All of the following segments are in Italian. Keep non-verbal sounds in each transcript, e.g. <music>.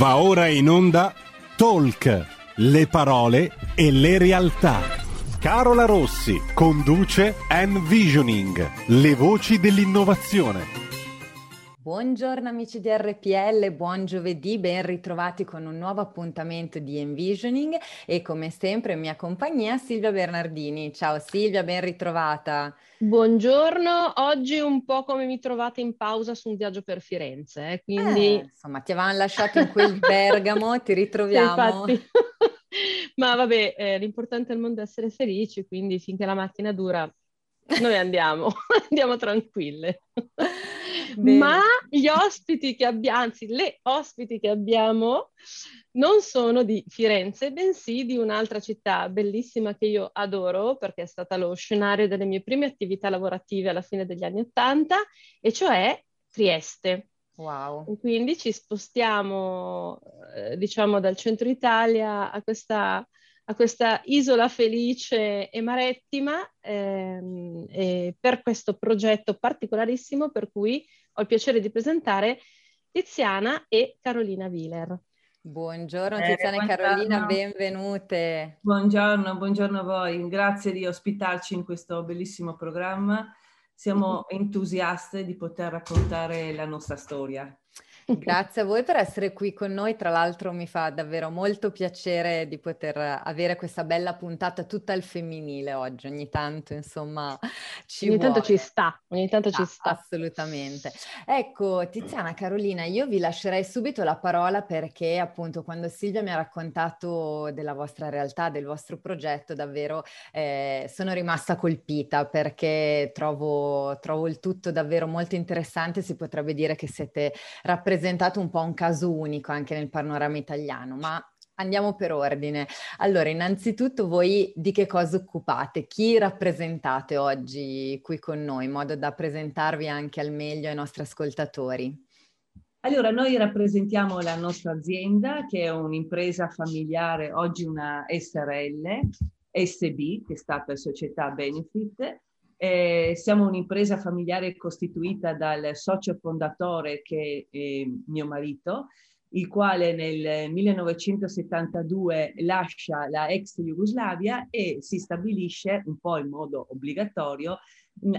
Va ora in onda Talk, le parole e le realtà. Carola Rossi conduce Envisioning, le voci dell'innovazione. Buongiorno amici di RPL, buon giovedì, ben ritrovati con un nuovo appuntamento di Envisioning e come sempre in mia compagnia Silvia Bernardini. Ciao Silvia, ben ritrovata. Buongiorno, oggi un po' come mi trovate in pausa su un viaggio per Firenze, eh, quindi... Eh, insomma, ti avevamo lasciato in quel <laughs> Bergamo, ti ritroviamo. Sì, <laughs> Ma vabbè, eh, l'importante al mondo è essere felici, quindi finché la macchina dura noi andiamo, <laughs> andiamo tranquille. Bene. Ma gli ospiti che abbiamo, anzi le ospiti che abbiamo non sono di Firenze, bensì di un'altra città bellissima che io adoro perché è stata lo scenario delle mie prime attività lavorative alla fine degli anni Ottanta, e cioè Trieste. Wow. Quindi ci spostiamo, eh, diciamo, dal centro Italia a questa, a questa isola felice e marettima ehm, e per questo progetto particolarissimo per cui ho il piacere di presentare Tiziana e Carolina Wieler. Buongiorno eh, Tiziana buongiorno. e Carolina, benvenute. Buongiorno, buongiorno a voi, grazie di ospitarci in questo bellissimo programma. Siamo <laughs> entusiaste di poter raccontare la nostra storia. <laughs> Grazie a voi per essere qui con noi, tra l'altro mi fa davvero molto piacere di poter avere questa bella puntata tutta al femminile oggi, ogni tanto insomma ci Ogni vuole. tanto ci sta, ogni tanto ci sta. Assolutamente. Ecco Tiziana, Carolina, io vi lascerei subito la parola perché appunto quando Silvia mi ha raccontato della vostra realtà, del vostro progetto, davvero eh, sono rimasta colpita perché trovo, trovo il tutto davvero molto interessante, si potrebbe dire che siete rappresentati presentato un po' un caso unico anche nel panorama italiano, ma andiamo per ordine. Allora, innanzitutto voi di che cosa occupate? Chi rappresentate oggi qui con noi, in modo da presentarvi anche al meglio ai nostri ascoltatori? Allora, noi rappresentiamo la nostra azienda, che è un'impresa familiare, oggi una SRL, SB, che sta per Società Benefit, eh, siamo un'impresa familiare costituita dal socio fondatore che è mio marito, il quale nel 1972 lascia la ex Jugoslavia e si stabilisce un po' in modo obbligatorio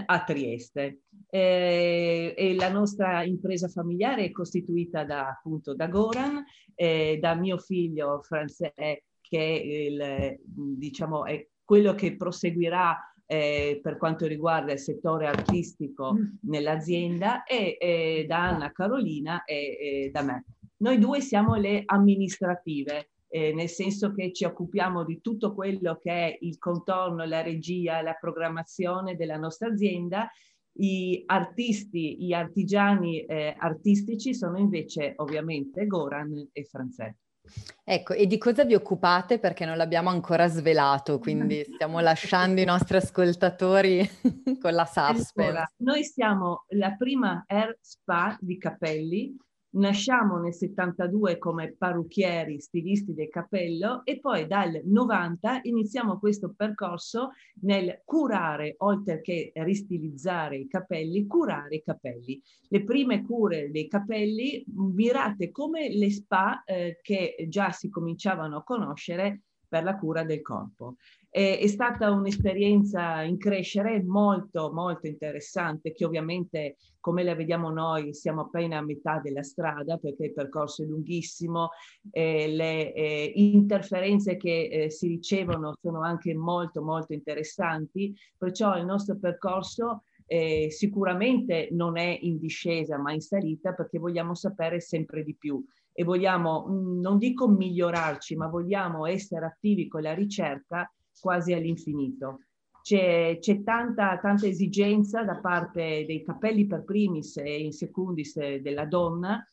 a Trieste. Eh, e la nostra impresa familiare è costituita da, appunto da Goran, eh, da mio figlio Franzè, che è, il, diciamo, è quello che proseguirà eh, per quanto riguarda il settore artistico mm. nell'azienda e eh, da Anna Carolina e, e, da me. Noi due siamo le amministrative, eh, nel senso che ci occupiamo di tutto quello che è il contorno, la regia, la programmazione della nostra azienda. I artisti, gli artigiani eh, artistici sono invece ovviamente Goran e Franzè. Ecco, e di cosa vi occupate? Perché non l'abbiamo ancora svelato, quindi <laughs> stiamo lasciando i nostri ascoltatori <laughs> con la suspense. Allora, noi siamo la prima Air Spa di capelli Nasciamo nel 72 come parrucchieri, stilisti del capello e poi dal 90 iniziamo questo percorso nel curare, oltre che ristilizzare i capelli, curare i capelli. Le prime cure dei capelli mirate come le spa eh, che già si cominciavano a conoscere per la cura del corpo. È, è stata un'esperienza in crescere molto, molto interessante, che ovviamente, come la vediamo noi, siamo appena a metà della strada perché il percorso è lunghissimo, eh, le eh, interferenze che eh, si ricevono sono anche molto, molto interessanti, perciò il nostro percorso eh, sicuramente non è in discesa ma in salita perché vogliamo sapere sempre di più. E vogliamo, non dico migliorarci, ma vogliamo essere attivi con la ricerca quasi all'infinito. C'è, c'è tanta, tanta, esigenza da parte dei capelli per primis e in secundis della donna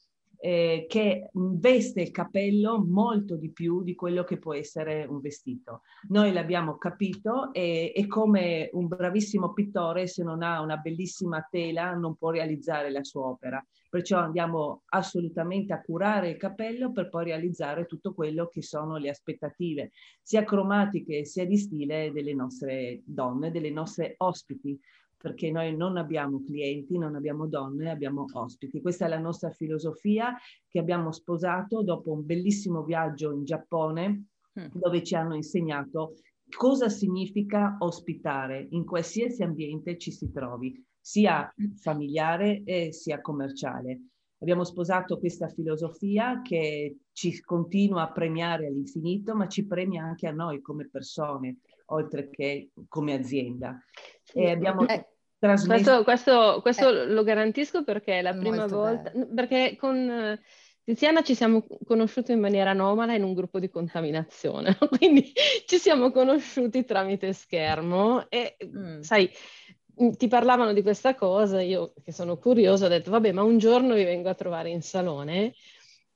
eh, che veste il capello molto di più di quello che può essere un vestito. Noi l'abbiamo capito e, e come un bravissimo pittore se non ha una bellissima tela non può realizzare la sua opera. Perciò andiamo assolutamente a curare il capello per poi realizzare tutto quello che sono le aspettative, sia cromatiche sia di stile delle nostre donne, delle nostre ospiti. perché noi non abbiamo clienti, non abbiamo donne, abbiamo ospiti. Questa è la nostra filosofia che abbiamo sposato dopo un bellissimo viaggio in Giappone mm. dove ci hanno insegnato cosa significa ospitare in qualsiasi ambiente ci si trovi, sia familiare e sia commerciale. Abbiamo sposato questa filosofia che ci continua a premiare all'infinito, ma ci premia anche a noi come persone, oltre che come azienda. E abbiamo eh, trasmesso... Questo, questo, questo eh, lo garantisco perché è la prima volta, bello. perché con Tiziana ci siamo conosciuti in maniera anomala in un gruppo di contaminazione, <laughs> quindi ci siamo conosciuti tramite schermo e mm. sai, mm, ti parlavano di questa cosa, io che sono curiosa ho detto vabbè ma un giorno vi vengo a trovare in salone.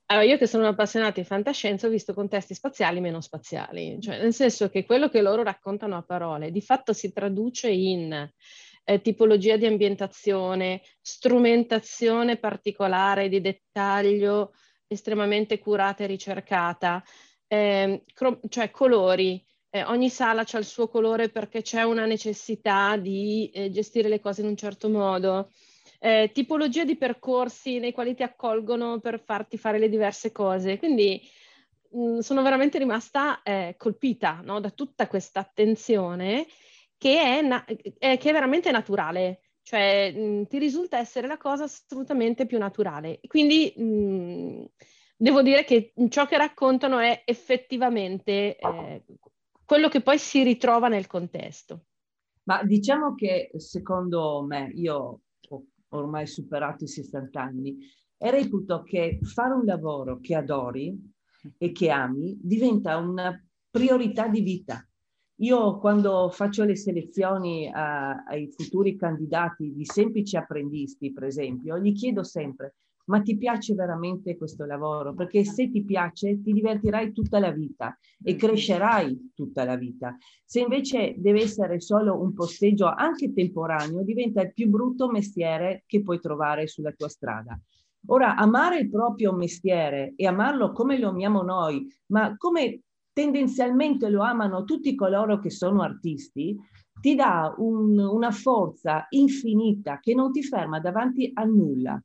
Allora io che sono appassionata di fantascienza ho visto contesti spaziali meno spaziali, cioè nel senso che quello che loro raccontano a parole di fatto si traduce in eh, tipologia di ambientazione, strumentazione particolare di dettaglio estremamente curata e ricercata, eh, cro- cioè colori. Eh, ogni sala ha il suo colore perché c'è una necessità di eh, gestire le cose in un certo modo. Eh, tipologia di percorsi nei quali ti accolgono per farti fare le diverse cose. Quindi mh, mm, sono veramente rimasta eh, colpita no, da tutta questa attenzione che è, na- è, che è veramente naturale, cioè mh, ti risulta essere la cosa assolutamente più naturale. Quindi mh, devo dire che ciò che raccontano è effettivamente eh, quello che poi si ritrova nel contesto. Ma diciamo che secondo me, io ho ormai superato i 60 anni, e reputo che fare un lavoro che adori e che ami diventa una priorità di vita. Io quando faccio le selezioni a, ai futuri candidati di semplici apprendisti, per esempio, gli chiedo sempre, ma ti piace veramente questo lavoro? Perché se ti piace ti divertirai tutta la vita e mm. crescerai tutta la vita. Se invece deve essere solo un posteggio anche temporaneo, diventa il più brutto mestiere che puoi trovare sulla tua strada. Ora, amare il proprio mestiere e amarlo come lo amiamo noi, ma come tendenzialmente lo amano tutti coloro che sono artisti, ti dà un, una forza infinita che non ti ferma davanti a nulla,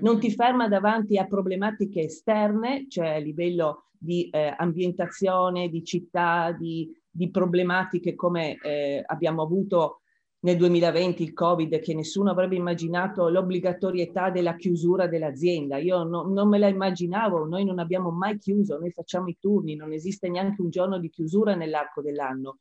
non ti ferma davanti a problematiche esterne, cioè a livello di eh, ambientazione, di città, di, di problematiche come eh, abbiamo avuto nel 2020 il Covid, che nessuno avrebbe immaginato l'obbligatorietà della chiusura dell'azienda. Io no, non me la immaginavo, noi non abbiamo mai chiuso, noi facciamo i turni, non esiste neanche un giorno di chiusura nell'arco dell'anno.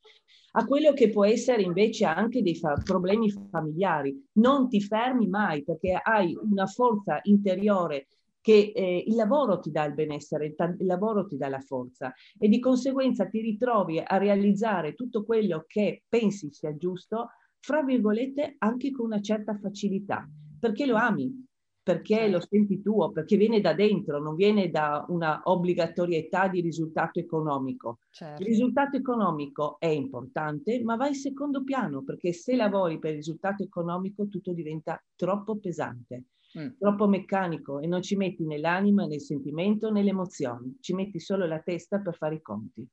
A quello che può essere invece anche dei fa- problemi familiari. Non ti fermi mai perché hai una forza interiore che eh, il lavoro ti dà il benessere, il, ta- il, lavoro ti dà la forza e di conseguenza ti ritrovi a realizzare tutto quello che pensi sia giusto fra virgolette, anche con una certa facilità, perché lo ami, perché certo. lo senti tuo, perché viene da dentro, non viene da una obbligatorietà di risultato economico. Certo. Il risultato economico è importante, ma va in secondo piano, perché se lavori per il risultato economico tutto diventa troppo pesante. Mm. troppo meccanico e non ci metti nell'anima, nel sentimento, nelle emozioni, ci metti solo la testa per fare i conti.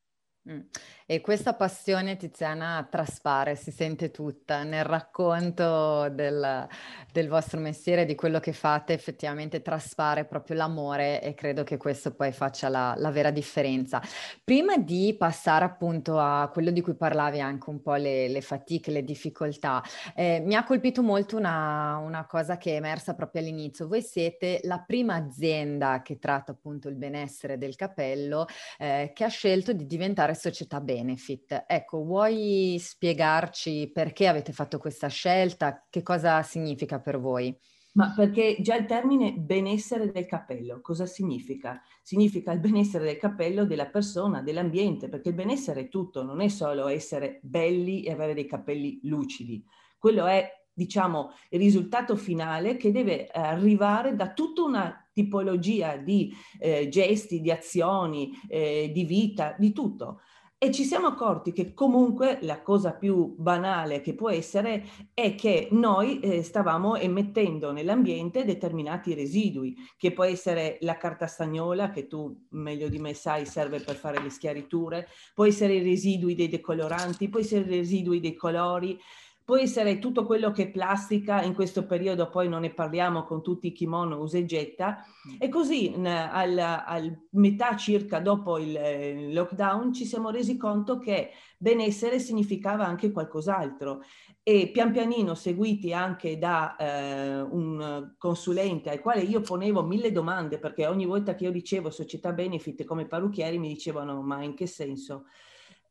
Mm. E questa passione Tiziana traspare, si sente tutta nel racconto del, del, vostro mestiere, di quello che fate, effettivamente traspare proprio l'amore e credo che questo poi faccia la, la vera differenza. Prima di passare appunto a quello di cui parlavi anche un po' le, le fatiche, le difficoltà, eh, mi ha colpito molto una, una cosa che è emersa proprio all'inizio. Voi siete la prima azienda che tratta appunto il benessere del capello eh, che ha scelto di diventare società benefit. Ecco, vuoi spiegarci perché avete fatto questa scelta? Che cosa significa per voi? Ma perché già il termine benessere del capello, cosa significa? Significa il benessere del capello della persona, dell'ambiente, perché il benessere è tutto, non è solo essere belli e avere dei capelli lucidi. Quello è, diciamo, il risultato finale che deve arrivare da tutta una tipologia di eh, gesti, di azioni, eh, di vita, di tutto. E ci siamo accorti che comunque la cosa più banale che può essere è che noi eh, stavamo emettendo nell'ambiente determinati residui, che può essere la carta stagnola, che tu meglio di me sai serve per fare le schiariture, può essere i residui dei decoloranti, può essere i residui dei colori, può essere tutto quello che è plastica, in questo periodo poi non ne parliamo con tutti i kimono usa e getta, e così al, al metà circa dopo il lockdown ci siamo resi conto che benessere significava anche qualcos'altro. E pian pianino seguiti anche da eh, un consulente al quale io ponevo mille domande perché ogni volta che io dicevo società benefit come parrucchieri mi dicevano ma in che senso?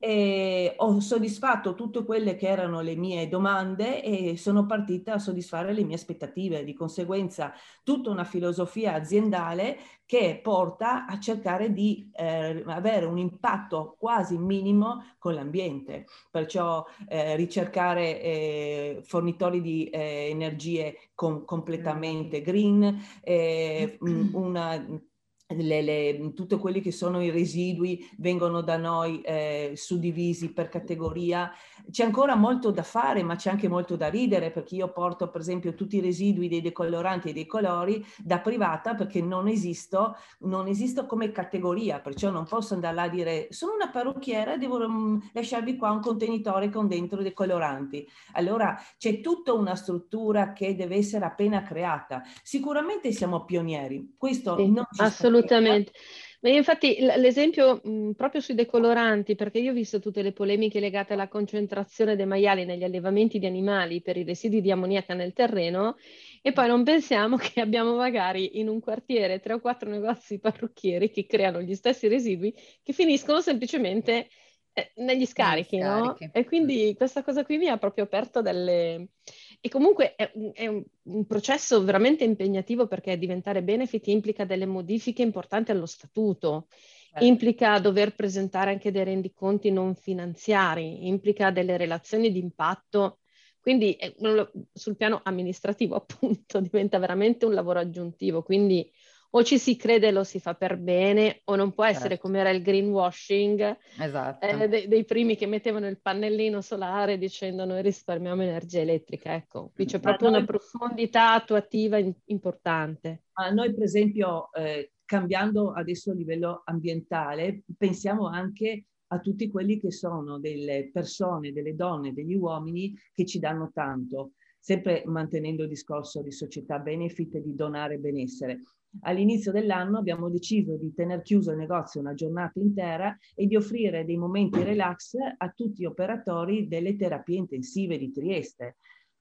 E ho soddisfatto tutte quelle che erano le mie domande e sono partita a soddisfare le mie aspettative. Di conseguenza, tutta una filosofia aziendale che porta a cercare di eh, avere un impatto quasi minimo con l'ambiente. Perciò eh, ricercare eh, fornitori di eh, energie com- completamente green, eh, una le, le, tutti quelli che sono i residui vengono da noi eh, suddivisi per categoria. C'è ancora molto da fare, ma c'è anche molto da ridere perché io porto per esempio tutti i residui dei decoloranti e dei colori da privata perché non esisto, non esisto come categoria, perciò non posso andare là a dire sono una parrucchiera, devo um, lasciarvi qua un contenitore con dentro dei coloranti. Allora c'è tutta una struttura che deve essere appena creata. Sicuramente siamo pionieri, questo sì, non ci assolutamente assolutamente. Ma infatti l'esempio mh, proprio sui decoloranti, perché io ho visto tutte le polemiche legate alla concentrazione dei maiali negli allevamenti di animali per i residui di ammoniaca nel terreno e poi non pensiamo che abbiamo magari in un quartiere tre o quattro negozi parrucchieri che creano gli stessi residui che finiscono semplicemente eh, negli scarichi, no? E quindi questa cosa qui mi ha proprio aperto delle e comunque è, è un, un, processo veramente impegnativo perché diventare benefit implica delle modifiche importanti allo statuto, eh. implica dover presentare anche dei rendiconti non finanziari, implica delle relazioni di impatto. Quindi è, sul piano amministrativo <laughs> appunto diventa veramente un lavoro aggiuntivo. Quindi o ci si crede e lo si fa per bene, o non può essere certo. come era il greenwashing esatto. eh, dei, dei, primi che mettevano il pannellino solare dicendo noi risparmiamo energia elettrica. Ecco, qui c'è proprio noi, una profondità attuativa in, importante. Ma noi, per esempio, eh, cambiando adesso a livello ambientale, pensiamo anche a tutti quelli che sono delle persone, delle donne, degli uomini che ci danno tanto sempre mantenendo il discorso di società benefit e di donare benessere all'inizio dell'anno abbiamo deciso di tenere chiuso il negozio una giornata intera e di offrire dei momenti relax a tutti gli operatori delle terapie intensive di Trieste,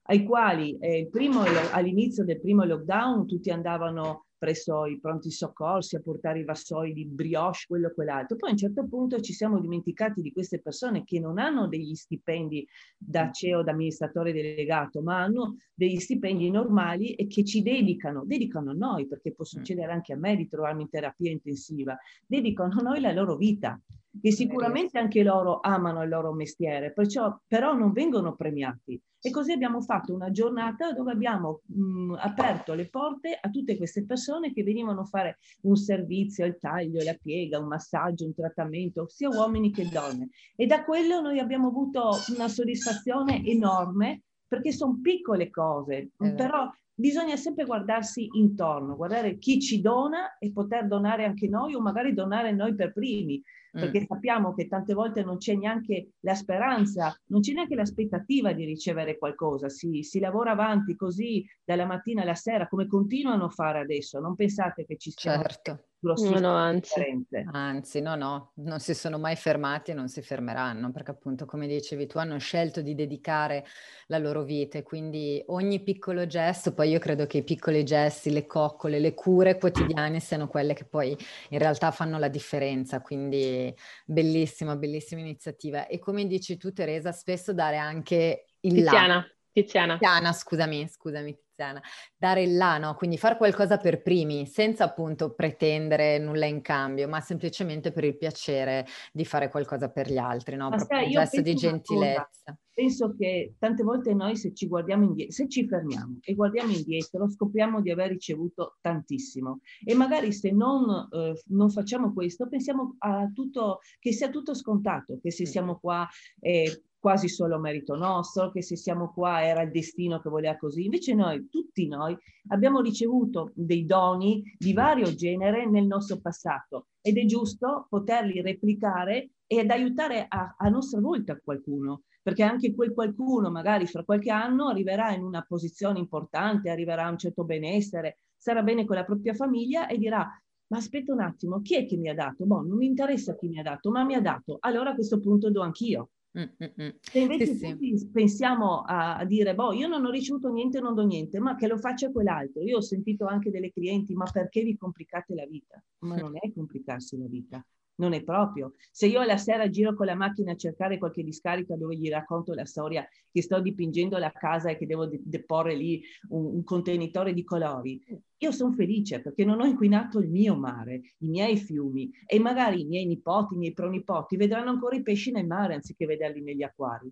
ai quali eh, primo, all'inizio del primo lockdown tutti andavano presso i pronti soccorsi a portare i vassoi di brioche, quello e quell'altro. Poi a un certo punto ci siamo dimenticati di queste persone che non hanno degli stipendi da CEO, da amministratore delegato, ma hanno degli stipendi normali e che ci dedicano, dedicano a noi, perché può succedere anche a me di trovarmi in terapia intensiva, dedicano a noi la loro vita che sicuramente anche loro amano il loro mestiere, perciò però non vengono premiati. E così abbiamo fatto una giornata dove abbiamo mh, aperto le porte a tutte queste persone che venivano a fare un servizio, il taglio, la piega, un massaggio, un trattamento, sia uomini che donne. E da quello noi abbiamo avuto una soddisfazione enorme perché sono piccole cose, eh. però bisogna sempre guardarsi intorno, guardare chi ci dona e poter donare anche noi o magari donare noi per primi perché mm. sappiamo che tante volte non c'è neanche la speranza, non c'è neanche l'aspettativa di ricevere qualcosa, si, si, lavora avanti così dalla mattina alla sera come continuano a fare adesso, non pensate che ci siano certo grossissime no, no, anzi, anzi, no, no, non si sono mai fermati e non si fermeranno, perché appunto, come dicevi tu, hanno scelto di dedicare la loro vita e quindi ogni piccolo gesto, poi io credo che i piccoli gesti, le coccole, le cure quotidiane siano quelle che poi in realtà fanno la differenza, quindi bellissima, bellissima iniziativa. E come dici tu Teresa, spesso dare anche il Tiziana. Là. Tiziana. Tiziana, scusami, scusami Tiziana. Dare il là, no? Quindi fare qualcosa per primi, senza appunto pretendere nulla in cambio, ma semplicemente per il piacere di fare qualcosa per gli altri, no? Proprio un gesto di gentilezza. Penso che tante volte noi se ci guardiamo indietro, se ci fermiamo e guardiamo indietro, scopriamo di aver ricevuto tantissimo. E magari se non, eh, non facciamo questo, pensiamo a tutto, che sia tutto scontato, che se siamo qua... Eh, quasi solo merito nostro, che se siamo qua era il destino che voleva così. Invece noi, tutti noi, abbiamo ricevuto dei doni di vario genere nel nostro passato ed è giusto poterli replicare ed aiutare a, a nostra volta qualcuno. perché anche quel qualcuno magari fra qualche anno arriverà in una posizione importante, arriverà a un certo benessere, sarà bene con la propria famiglia e dirà ma aspetta un attimo, chi è che mi ha dato? Boh, non mi interessa chi mi ha dato, ma mi ha dato, allora a questo punto do anch'io. Se invece sì, sì. pensiamo a, a, dire, boh, io non ho ricevuto niente, non do niente, ma che lo faccia quell'altro. Io ho sentito anche delle clienti, ma perché vi complicate la vita? Ma non è complicarsi la vita non è proprio. Se io la sera giro con la macchina a cercare qualche discarica dove gli racconto la storia che sto dipingendo la casa e che devo de- deporre lì un, un, contenitore di colori, io sono felice perché non ho inquinato il mio mare, i miei fiumi e magari i miei nipoti, i miei pronipoti vedranno ancora i pesci nel mare anziché vederli negli acquari.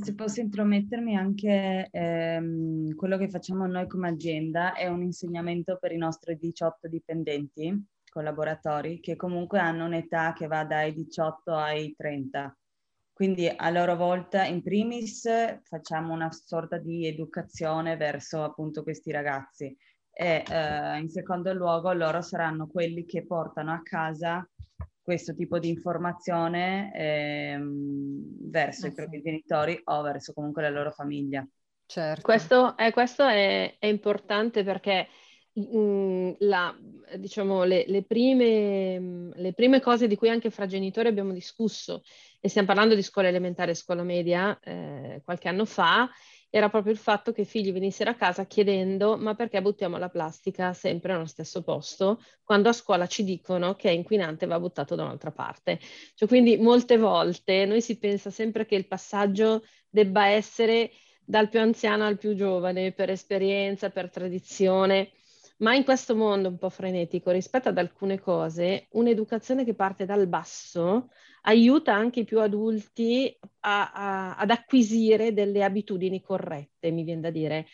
Se posso intromettermi anche ehm, quello che facciamo noi come azienda è un insegnamento per i nostri 18 dipendenti collaboratori che comunque hanno un'età che va dai 18 ai 30. Quindi a loro volta, in primis, facciamo una sorta di educazione verso appunto questi ragazzi e eh, in secondo luogo loro saranno quelli che portano a casa questo tipo di informazione ehm, verso eh, i propri genitori o verso comunque la loro famiglia. Certo. Questo, eh, questo è, è importante perché la, diciamo, le, le, prime, le, prime, cose di cui anche fra genitori abbiamo discusso, e stiamo parlando di scuola elementare e scuola media eh, qualche anno fa, era proprio il fatto che i figli venissero a casa chiedendo ma perché buttiamo la plastica sempre nello stesso posto, quando a scuola ci dicono che è inquinante e va buttato da un'altra parte. Cioè, quindi molte volte noi si pensa sempre che il passaggio debba essere dal più anziano al più giovane, per esperienza, per tradizione. Ma in questo mondo un po' frenetico, rispetto ad alcune cose, un'educazione che parte dal basso aiuta anche i più adulti a, a, ad acquisire delle abitudini corrette, mi viene da dire.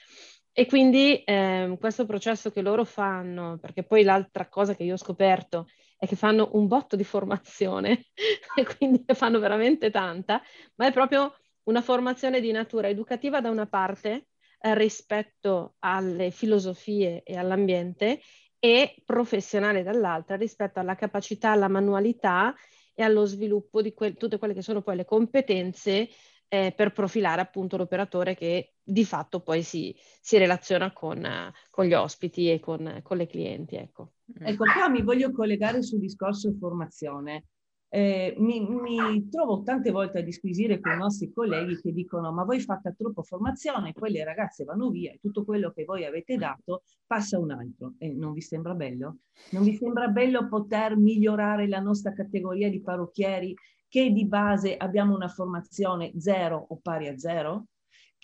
E quindi eh, questo processo che loro fanno, perché poi l'altra cosa che io ho scoperto è che fanno un botto di formazione, <laughs> e quindi ne fanno veramente tanta, ma è proprio una formazione di natura educativa da una parte, rispetto alle filosofie e all'ambiente e professionale dall'altra rispetto alla capacità, alla manualità e allo sviluppo di que- tutte quelle che sono poi le competenze eh, per profilare appunto l'operatore che di fatto poi si, si relaziona con, con, gli ospiti e con, con le clienti. Ecco. ecco, qua mi voglio collegare sul discorso formazione eh, mi, mi, trovo tante volte a disquisire con i nostri colleghi che dicono ma voi fate troppa formazione, poi le ragazze vanno via e tutto quello che voi avete dato passa un altro. E non vi sembra bello? Non vi sembra bello poter migliorare la nostra categoria di parrucchieri che di base abbiamo una formazione zero o pari a zero?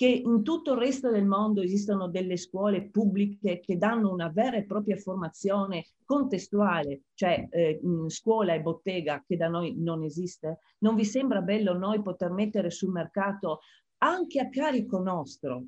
Che in tutto il resto del mondo esistono delle scuole pubbliche che danno una vera e propria formazione contestuale, cioè eh, scuola e bottega che da noi non esiste? Non vi sembra bello noi poter mettere sul mercato anche a carico nostro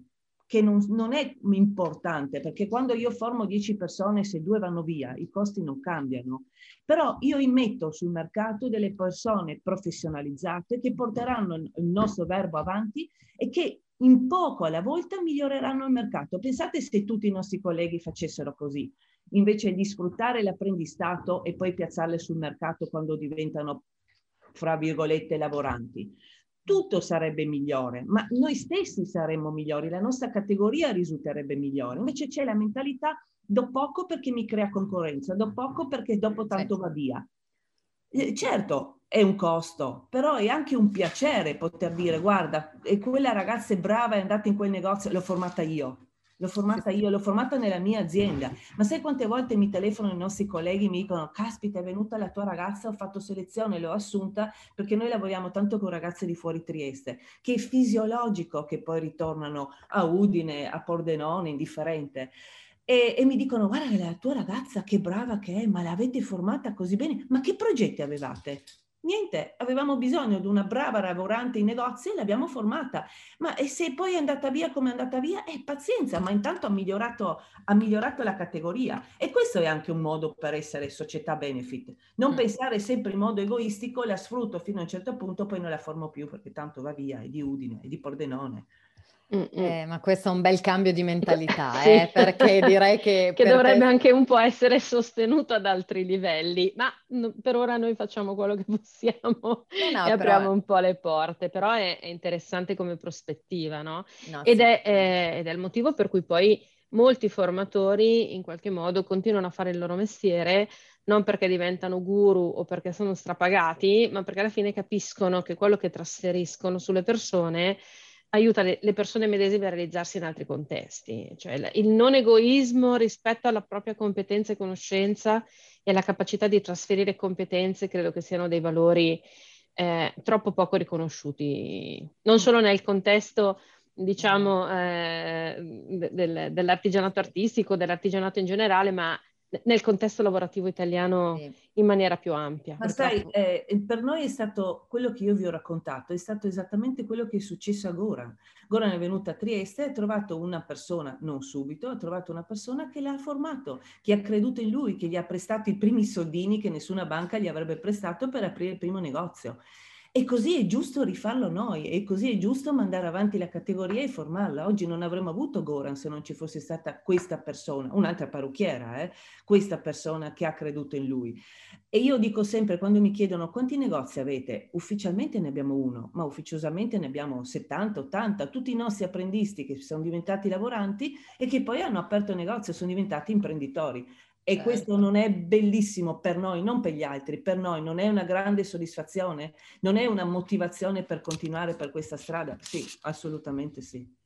che non, non, è importante, perché quando io formo 10 persone, se due vanno via, i costi non cambiano. Però io immetto sul mercato delle persone professionalizzate che porteranno il nostro verbo avanti e che in poco alla volta miglioreranno il mercato. Pensate se tutti i nostri colleghi facessero così, invece di sfruttare l'apprendistato e poi piazzarle sul mercato quando diventano, fra virgolette, lavoranti. Tutto sarebbe migliore, ma noi stessi saremmo migliori, la nostra categoria risulterebbe migliore. Invece c'è la mentalità do poco perché mi crea concorrenza, do poco perché dopo tanto va via. Eh, certo, è un costo, però è anche un piacere poter dire guarda, e quella ragazza è brava, è andata in quel negozio, l'ho formata io, l'ho formata io, l'ho formata nella mia azienda. Ma sai quante volte mi telefonano i nostri colleghi e mi dicono caspita è venuta la tua ragazza, ho fatto selezione, l'ho assunta perché noi lavoriamo tanto con ragazze di fuori Trieste, che è fisiologico che poi ritornano a Udine, a Pordenone, indifferente. E, e, mi dicono, guarda la tua ragazza che brava che è, ma l'avete formata così bene, ma che progetti avevate? Niente, avevamo bisogno di una brava lavorante in negozio e l'abbiamo formata. Ma e se poi è andata via come è andata via, eh, pazienza, ma intanto ha migliorato, ha migliorato la categoria. E questo è anche un modo per essere società benefit. Non mm. pensare sempre in modo egoistico, la sfrutto fino a un certo punto, poi non la formo più perché tanto va via, è di Udine, è di Pordenone. Eh, ma questo è un bel cambio di mentalità, <laughs> sì. eh, perché direi che... <laughs> che dovrebbe te... anche un po' essere sostenuto ad altri livelli, ma no, per ora noi facciamo quello che possiamo no, no, e apriamo un po' le porte, però è, è interessante come prospettiva, no? ed, sì. è, è, ed è il motivo per cui poi molti formatori in qualche modo continuano a fare il loro mestiere non perché diventano guru o perché sono strapagati, ma perché alla fine capiscono che quello che trasferiscono sulle persone aiuta le, le, persone medesime a realizzarsi in altri contesti, cioè il, non egoismo rispetto alla propria competenza e conoscenza e la capacità di trasferire competenze credo che siano dei valori eh, troppo poco riconosciuti, non solo nel contesto diciamo eh, del, dell'artigianato artistico, dell'artigianato in generale, ma nel contesto lavorativo italiano sì. in maniera più ampia. Ma sai, eh, per noi è stato quello che io vi ho raccontato, è stato esattamente quello che è successo a Goran. Goran è venuto a Trieste, ha trovato una persona, non subito, ha trovato una persona che l'ha formato, che ha creduto in lui, che gli ha prestato i primi soldini che nessuna banca gli avrebbe prestato per aprire il primo negozio. E così è giusto rifarlo noi, e così è giusto mandare avanti la categoria e formarla. Oggi non avremmo avuto Goran se non ci fosse stata questa persona, un'altra parrucchiera, eh? questa persona che ha creduto in lui. E io dico sempre, quando mi chiedono quanti negozi avete, ufficialmente ne abbiamo uno, ma ufficiosamente ne abbiamo 70, 80, tutti i nostri apprendisti che sono diventati lavoranti e che poi hanno aperto negozio, sono diventati imprenditori. E certo. questo non è bellissimo per noi, non per gli altri, per noi non è una grande soddisfazione, non è una motivazione per continuare per questa strada? Sì, assolutamente sì.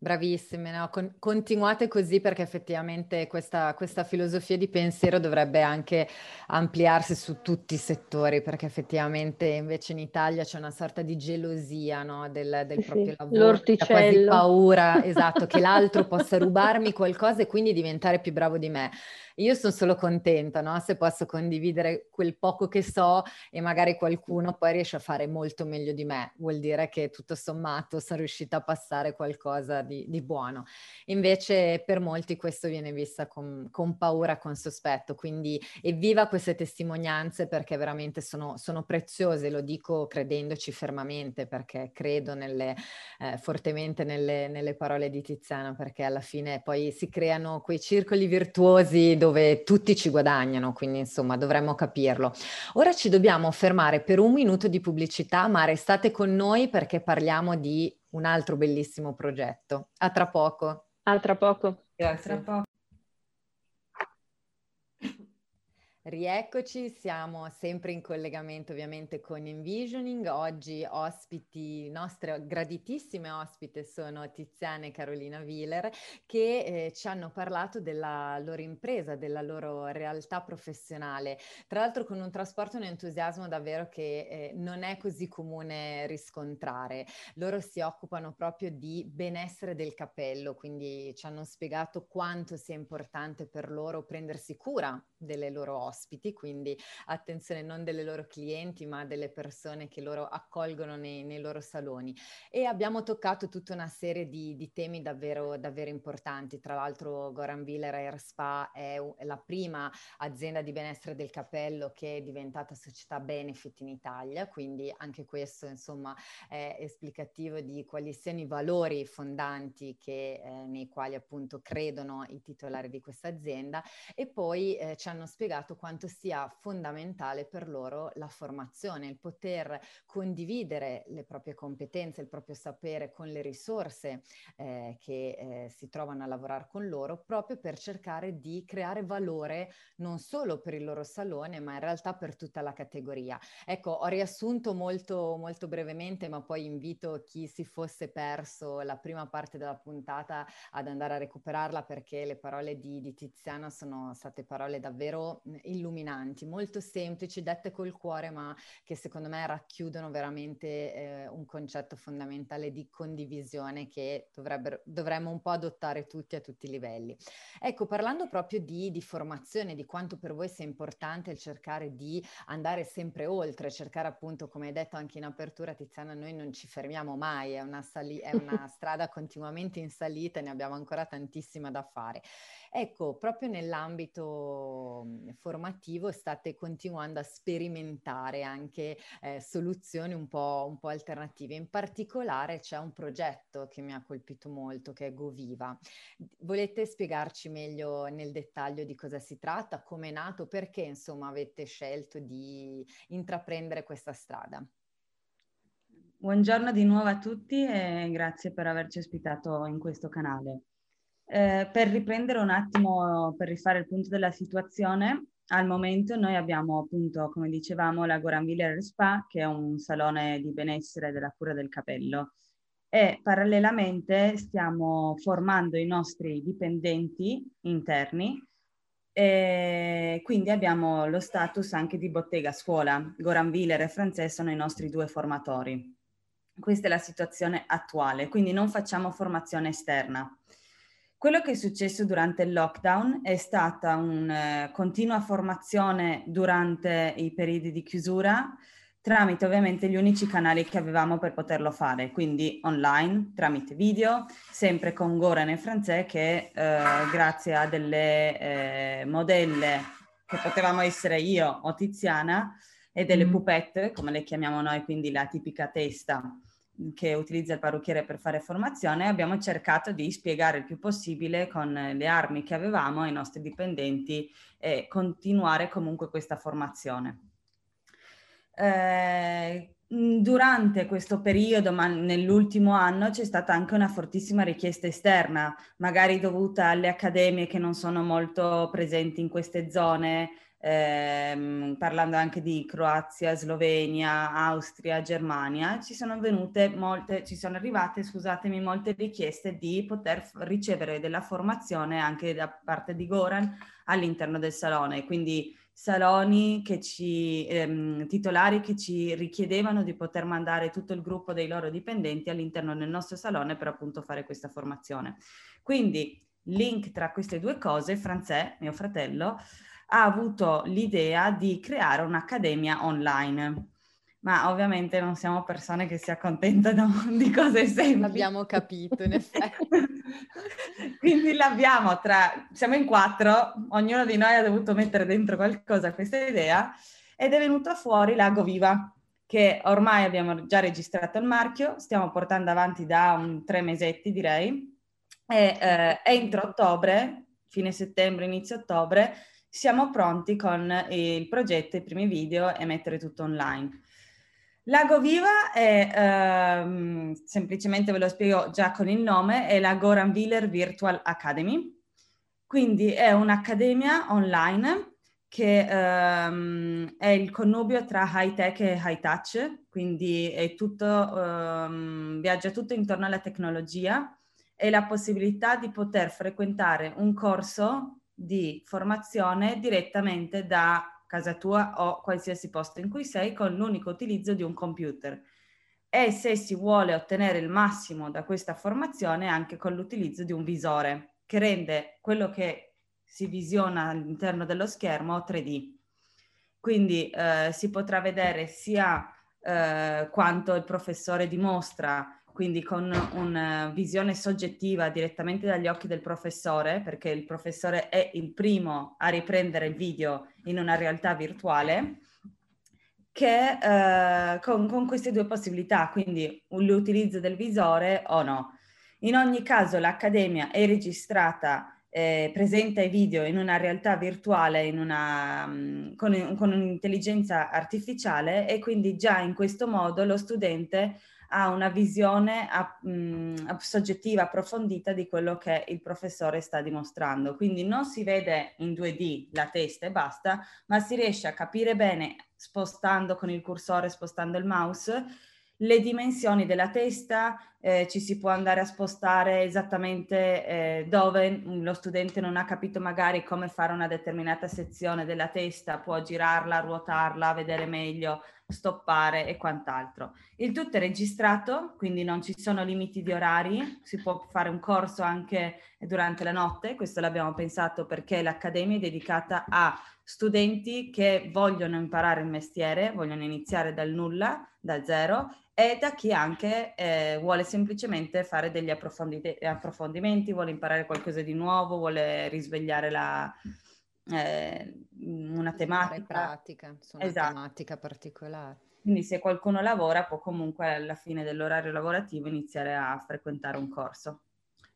Bravissime, no? Con- continuate così perché effettivamente questa, questa, filosofia di pensiero dovrebbe anche ampliarsi su tutti i settori, perché effettivamente invece in Italia c'è una sorta di gelosia no? del, del sì, proprio lavoro, l'orticello. quasi paura, esatto, che l'altro <laughs> possa rubarmi qualcosa e quindi diventare più bravo di me. Io sono solo contenta, no? Se posso condividere quel poco che so e magari qualcuno poi riesce a fare molto meglio di me, vuol dire che tutto sommato sono riuscita a passare qualcosa di, di buono. Invece per molti questo viene vista con, con, paura, con sospetto, quindi evviva queste testimonianze perché veramente sono, sono preziose, lo dico credendoci fermamente perché credo nelle, eh, fortemente nelle, nelle parole di Tiziana perché alla fine poi si creano quei circoli virtuosi dove tutti ci guadagnano, quindi insomma dovremmo capirlo. Ora ci dobbiamo fermare per un minuto di pubblicità, ma restate con noi perché parliamo di un altro bellissimo progetto. A tra poco. A tra poco. Grazie. A tra poco. Rieccoci, siamo sempre in collegamento ovviamente con Envisioning. Oggi ospiti, nostre graditissime ospite sono Tiziana e Carolina Wieler che eh, ci hanno parlato della loro impresa, della loro realtà professionale. Tra l'altro con un trasporto e un entusiasmo davvero che eh, non è così comune riscontrare. Loro si occupano proprio di benessere del capello, quindi ci hanno spiegato quanto sia importante per loro prendersi cura delle loro ospiti, quindi attenzione non delle loro clienti ma delle persone che loro accolgono nei, nei loro saloni. E abbiamo toccato tutta una serie di, di temi davvero, davvero importanti, tra l'altro Goran Willer Air Spa è, la prima azienda di benessere del capello che è diventata società benefit in Italia, quindi anche questo insomma è esplicativo di quali siano i valori fondanti che, eh, nei quali appunto credono i titolari di questa azienda e poi eh, ci hanno spiegato quanto sia fondamentale per loro la formazione, il poter condividere le proprie competenze, il proprio sapere con le risorse eh, che eh, si trovano a lavorare con loro, proprio per cercare di creare valore non solo per il loro salone, ma in realtà per tutta la categoria. Ecco, ho riassunto molto, molto brevemente, ma poi invito chi si fosse perso la prima parte della puntata ad andare a recuperarla perché le parole di, di Tiziana sono state parole davvero davvero illuminanti, molto semplici, dette col cuore, ma che secondo me racchiudono veramente eh, un concetto fondamentale di condivisione che dovremmo un po' adottare tutti a tutti i livelli. Ecco, parlando proprio di, di formazione, di quanto per voi sia importante il cercare di andare sempre oltre, cercare appunto, come hai detto anche in apertura, Tiziana, noi non ci fermiamo mai, è una, sali- è una <laughs> strada continuamente in salita ne abbiamo ancora tantissima da fare. Ecco, proprio nell'ambito mhmm, formativo state continuando a sperimentare anche eh, soluzioni un po', un po' alternative. In particolare c'è un progetto che mi ha colpito molto, che è GoViva. Volete spiegarci meglio nel dettaglio di cosa si tratta, come è nato, perché insomma avete scelto di intraprendere questa strada? Buongiorno di nuovo a tutti e grazie per averci ospitato in questo canale. Eh, per riprendere un attimo, per rifare il punto della situazione, al momento noi abbiamo appunto, come dicevamo, la Goranville Spa, che è un salone di benessere della cura del capello e parallelamente stiamo formando i nostri dipendenti interni e quindi abbiamo lo status anche di bottega scuola. Goran Willer e Francesco sono i nostri due formatori. Questa è la situazione attuale, quindi non facciamo formazione esterna. Quello che è successo durante il lockdown è stata una uh, continua formazione durante i periodi di chiusura tramite ovviamente gli unici canali che avevamo per poterlo fare, quindi online, tramite video, sempre con Goran e Franzè che eh, grazie a delle eh, modelle che potevamo essere io o Tiziana e delle mm. pupette, come le chiamiamo noi, quindi la tipica testa che utilizza il parrucchiere per fare formazione, abbiamo cercato di spiegare il più possibile con le armi che avevamo ai nostri dipendenti e continuare comunque questa formazione. Eh, durante questo periodo, ma nell'ultimo anno, c'è stata anche una fortissima richiesta esterna, magari dovuta alle accademie che non sono molto presenti in queste zone, ehm, parlando anche di Croazia, Slovenia, Austria, Germania, ci sono venute molte, ci sono arrivate, scusatemi, molte richieste di poter ricevere della formazione anche da parte di Goran all'interno del salone. Quindi saloni che ci, ehm, titolari che ci richiedevano di poter mandare tutto il gruppo dei loro dipendenti all'interno del nostro salone per appunto fare questa formazione. Quindi link tra queste due cose, Franzè, mio fratello, ha avuto l'idea di creare un'accademia online. Ma ovviamente non siamo persone che si accontentano di cose semplici. L'abbiamo capito, in effetti. <laughs> Quindi l'abbiamo tra... Siamo in quattro, ognuno di noi ha dovuto mettere dentro qualcosa a questa idea ed è venuta fuori l'Ago Viva, che ormai abbiamo già registrato il marchio, stiamo portando avanti da un tre mesetti direi, e eh, entro ottobre, fine settembre, inizio ottobre, siamo pronti con il progetto, i primi video e mettere tutto online. Lago Viva è, ehm, semplicemente ve lo spiego già con il nome, è la Goran Wheeler Virtual Academy. Quindi è un'accademia online che ehm, è il connubio tra high tech e high touch, quindi tutto, ehm, viaggia tutto intorno alla tecnologia e la possibilità di poter frequentare un corso di formazione direttamente da casa tua o qualsiasi posto in cui sei con l'unico utilizzo di un computer. E se si vuole ottenere il massimo da questa formazione anche con l'utilizzo di un visore che rende quello che si visiona all'interno dello schermo 3D. Quindi eh, si potrà vedere sia eh, quanto il professore dimostra quindi con una visione soggettiva direttamente dagli occhi del professore, perché il professore è il primo a riprendere il video in una realtà virtuale, che eh, con, con, queste due possibilità, quindi l'utilizzo del visore o no. In ogni caso l'accademia è registrata, eh, presenta i video in una realtà virtuale, in una, mm, con, con un'intelligenza artificiale e quindi già in questo modo lo studente ha una visione a, mh, mm, soggettiva, approfondita di quello che il professore sta dimostrando. Quindi non si vede in 2D la testa e basta, ma si riesce a capire bene spostando con il cursore, spostando il mouse, le dimensioni della testa, eh, ci si può andare a spostare esattamente eh, dove lo studente non ha capito magari come fare una determinata sezione della testa, può girarla, ruotarla, vedere meglio, stoppare e quant'altro. Il tutto è registrato, quindi non ci sono limiti di orari, si può fare un corso anche durante la notte, questo l'abbiamo pensato perché l'Accademia è dedicata a studenti che vogliono imparare il mestiere, vogliono iniziare dal nulla, da zero, e da chi anche eh, vuole semplicemente fare degli approfondimenti, vuole imparare qualcosa di nuovo, vuole risvegliare la, eh, una tematica. pratica, una esatto. tematica particolare. Quindi se qualcuno lavora può comunque alla fine dell'orario lavorativo iniziare a frequentare un corso.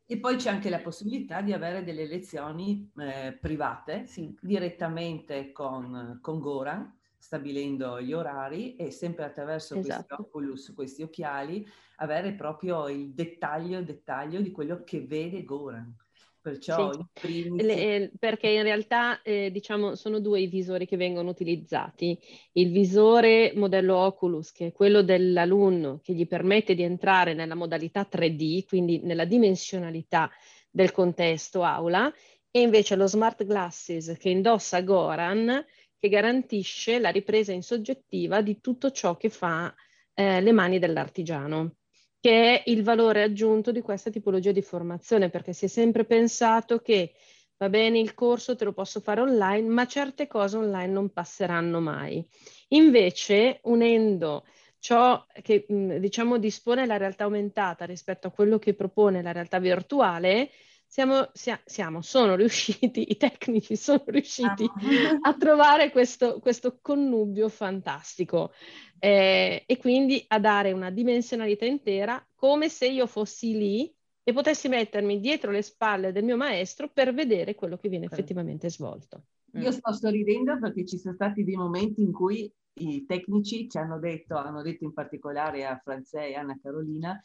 E poi c'è anche la possibilità di avere delle lezioni eh, private sì. direttamente con, con Goran, stabilendo gli orari e sempre attraverso esatto. questi Oculus, questi occhiali, avere proprio il dettaglio, dettaglio di quello che vede Goran. Perciò sì. primis... Le, eh, perché in realtà eh, diciamo sono due i visori che vengono utilizzati. Il visore modello Oculus, che è quello dell'alunno, che gli permette di entrare nella modalità 3D, quindi nella dimensionalità del contesto aula, e invece lo Smart Glasses che indossa Goran, che garantisce la ripresa in soggettiva di tutto ciò che fa eh, le mani dell'artigiano che è il valore aggiunto di questa tipologia di formazione, perché si è sempre pensato che va bene il corso, te lo posso fare online, ma certe cose online non passeranno mai. Invece, unendo ciò che diciamo dispone la realtà aumentata rispetto a quello che propone la realtà virtuale, siamo, siamo, sono riusciti, i tecnici sono riusciti ah. a trovare questo, questo connubio fantastico eh, e quindi a dare una dimensionalità intera come se io fossi lì e potessi mettermi dietro le spalle del mio maestro per vedere quello che viene effettivamente svolto. Io mm. sto sorridendo perché ci sono stati dei momenti in cui i tecnici ci hanno detto, hanno detto in particolare a Franzè e Anna Carolina,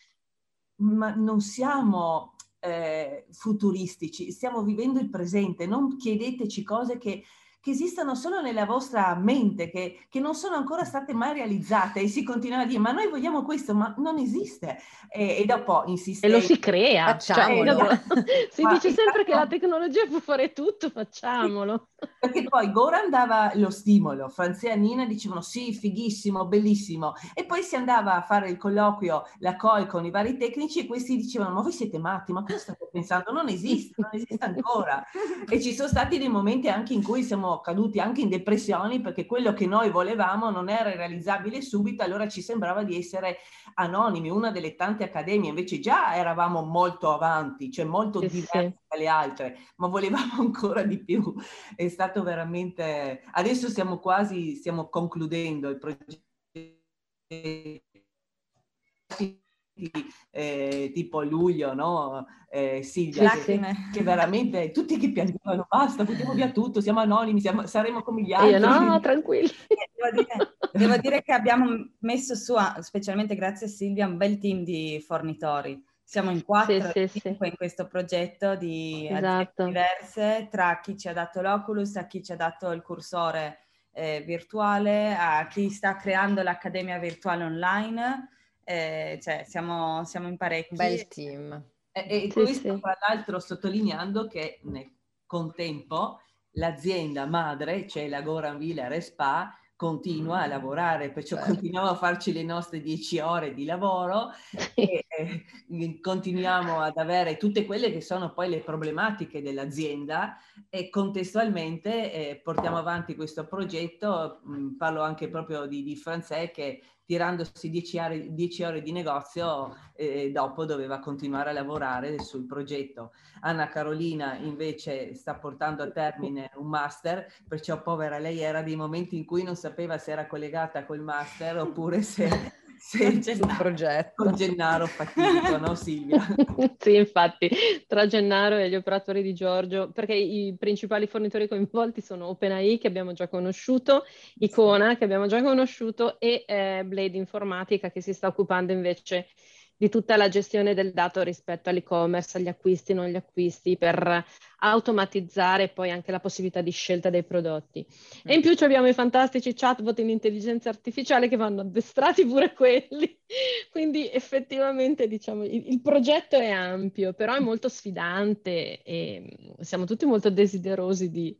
ma non siamo eh, futuristici, stiamo vivendo il presente, non chiedeteci cose che che esistono solo nella vostra mente, che, che, non sono ancora state mai realizzate e si continua a dire ma noi vogliamo questo, ma non esiste. E, e dopo insiste. E lo si crea. Facciamolo. Cioè, <laughs> si ma dice sempre che la tecnologia può fare tutto, facciamolo. Perché poi Goran dava lo stimolo, Franzia e Nina dicevano sì, fighissimo, bellissimo. E poi si andava a fare il colloquio, la COI con i vari tecnici e questi dicevano ma voi siete matti, ma cosa state pensando? Non esiste, non esiste ancora. E ci sono stati dei momenti anche in cui siamo caduti anche in depressioni perché quello che noi volevamo non era realizzabile subito, allora ci sembrava di essere anonimi, una delle tante accademie, invece già eravamo molto avanti, cioè molto sì, diversi sì. Dalle altre, ma volevamo <laughs> ancora di più. È stato veramente... Adesso stiamo quasi, stiamo concludendo il progetto eh, tipo luglio, no? Eh, Silvia, che, che, veramente tutti che piangevano, basta, buttiamo via tutto, siamo anonimi, siamo, saremo come gli altri. Io no, tranquilli. <laughs> Devo dire, devo dire, che abbiamo messo su, specialmente grazie a Silvia, un bel team di fornitori. Siamo in quattro sì, sì, sì. in questo progetto di esatto. diverse, tra chi ci ha dato l'Oculus, a chi ci ha dato il cursore eh, virtuale, a chi sta creando l'accademia virtuale online eh, cioè siamo, siamo, in parecchi. Bel team. E, e questo sì. tra l'altro sottolineando che nel contempo l'azienda madre, cioè la Goran Wheeler Spa, continua a lavorare, perciò certo. continuiamo a farci le nostre dieci ore di lavoro e eh, <laughs> continuiamo ad avere tutte quelle che sono poi le problematiche dell'azienda e contestualmente eh, portiamo avanti questo progetto, mh, mm, parlo anche proprio di, di Franzè che tirandosi 10 ore, ore, di negozio e dopo doveva continuare a lavorare sul progetto. Anna Carolina invece sta portando a termine un master, perciò povera lei era dei momenti in cui non sapeva se era collegata col master oppure se se c'è il progetto. Con Gennaro fatidico, no Silvia? <laughs> sì, infatti, tra Gennaro e gli operatori di Giorgio, perché i principali fornitori coinvolti sono OpenAI che abbiamo già conosciuto, Icona che abbiamo già conosciuto e eh, Blade Informatica che si sta occupando invece di tutta la gestione del dato rispetto all'e-commerce, agli acquisti, non agli acquisti, per automatizzare poi anche la possibilità di scelta dei prodotti. E in più abbiamo i fantastici chatbot in intelligenza artificiale che vanno addestrati pure quelli. <laughs> Quindi effettivamente diciamo il, il progetto è ampio, però è molto sfidante e siamo tutti molto desiderosi di,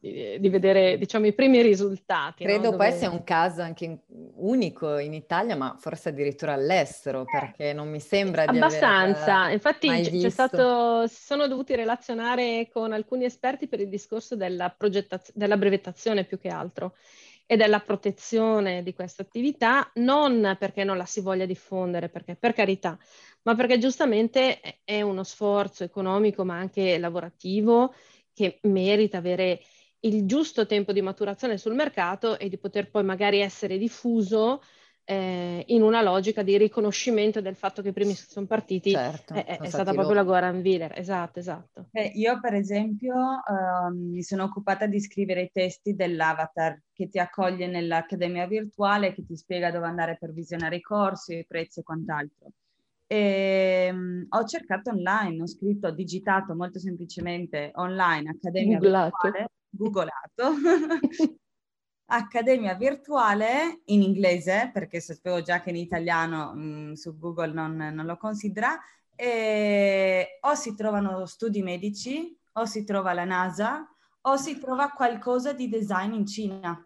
di, di, vedere diciamo, i primi risultati. Credo no? Dove... poi sia un caso anche in, unico in Italia, ma forse addirittura all'estero, perché non mi sembra di Abbastanza, aver, infatti c- c'è stato, si sono dovuti relazionare con alcuni esperti per il discorso della, della brevettazione più che altro e della protezione di questa attività, non perché non la si voglia diffondere, perché per carità, ma perché giustamente è uno sforzo economico ma anche lavorativo che merita avere il giusto tempo di maturazione sul mercato e di poter poi magari essere diffuso eh, in una logica di riconoscimento del fatto che i primi sono partiti, certo, è, è stata proprio la Goran Wheeler. Esatto, esatto. Eh, io per esempio uh, mi sono occupata di scrivere i testi dell'avatar che ti accoglie nell'accademia virtuale, che ti spiega dove andare per visionare i corsi, i prezzi e quant'altro. E, um, ho cercato online, ho scritto, ho digitato molto semplicemente online Accademia Googlato. Virtuale, googolato <laughs> Accademia Virtuale in inglese, perché sapevo già che in italiano mh, mm, su Google non, non, lo considera, e o si trovano studi medici, o si trova la NASA, o si trova qualcosa di design in Cina,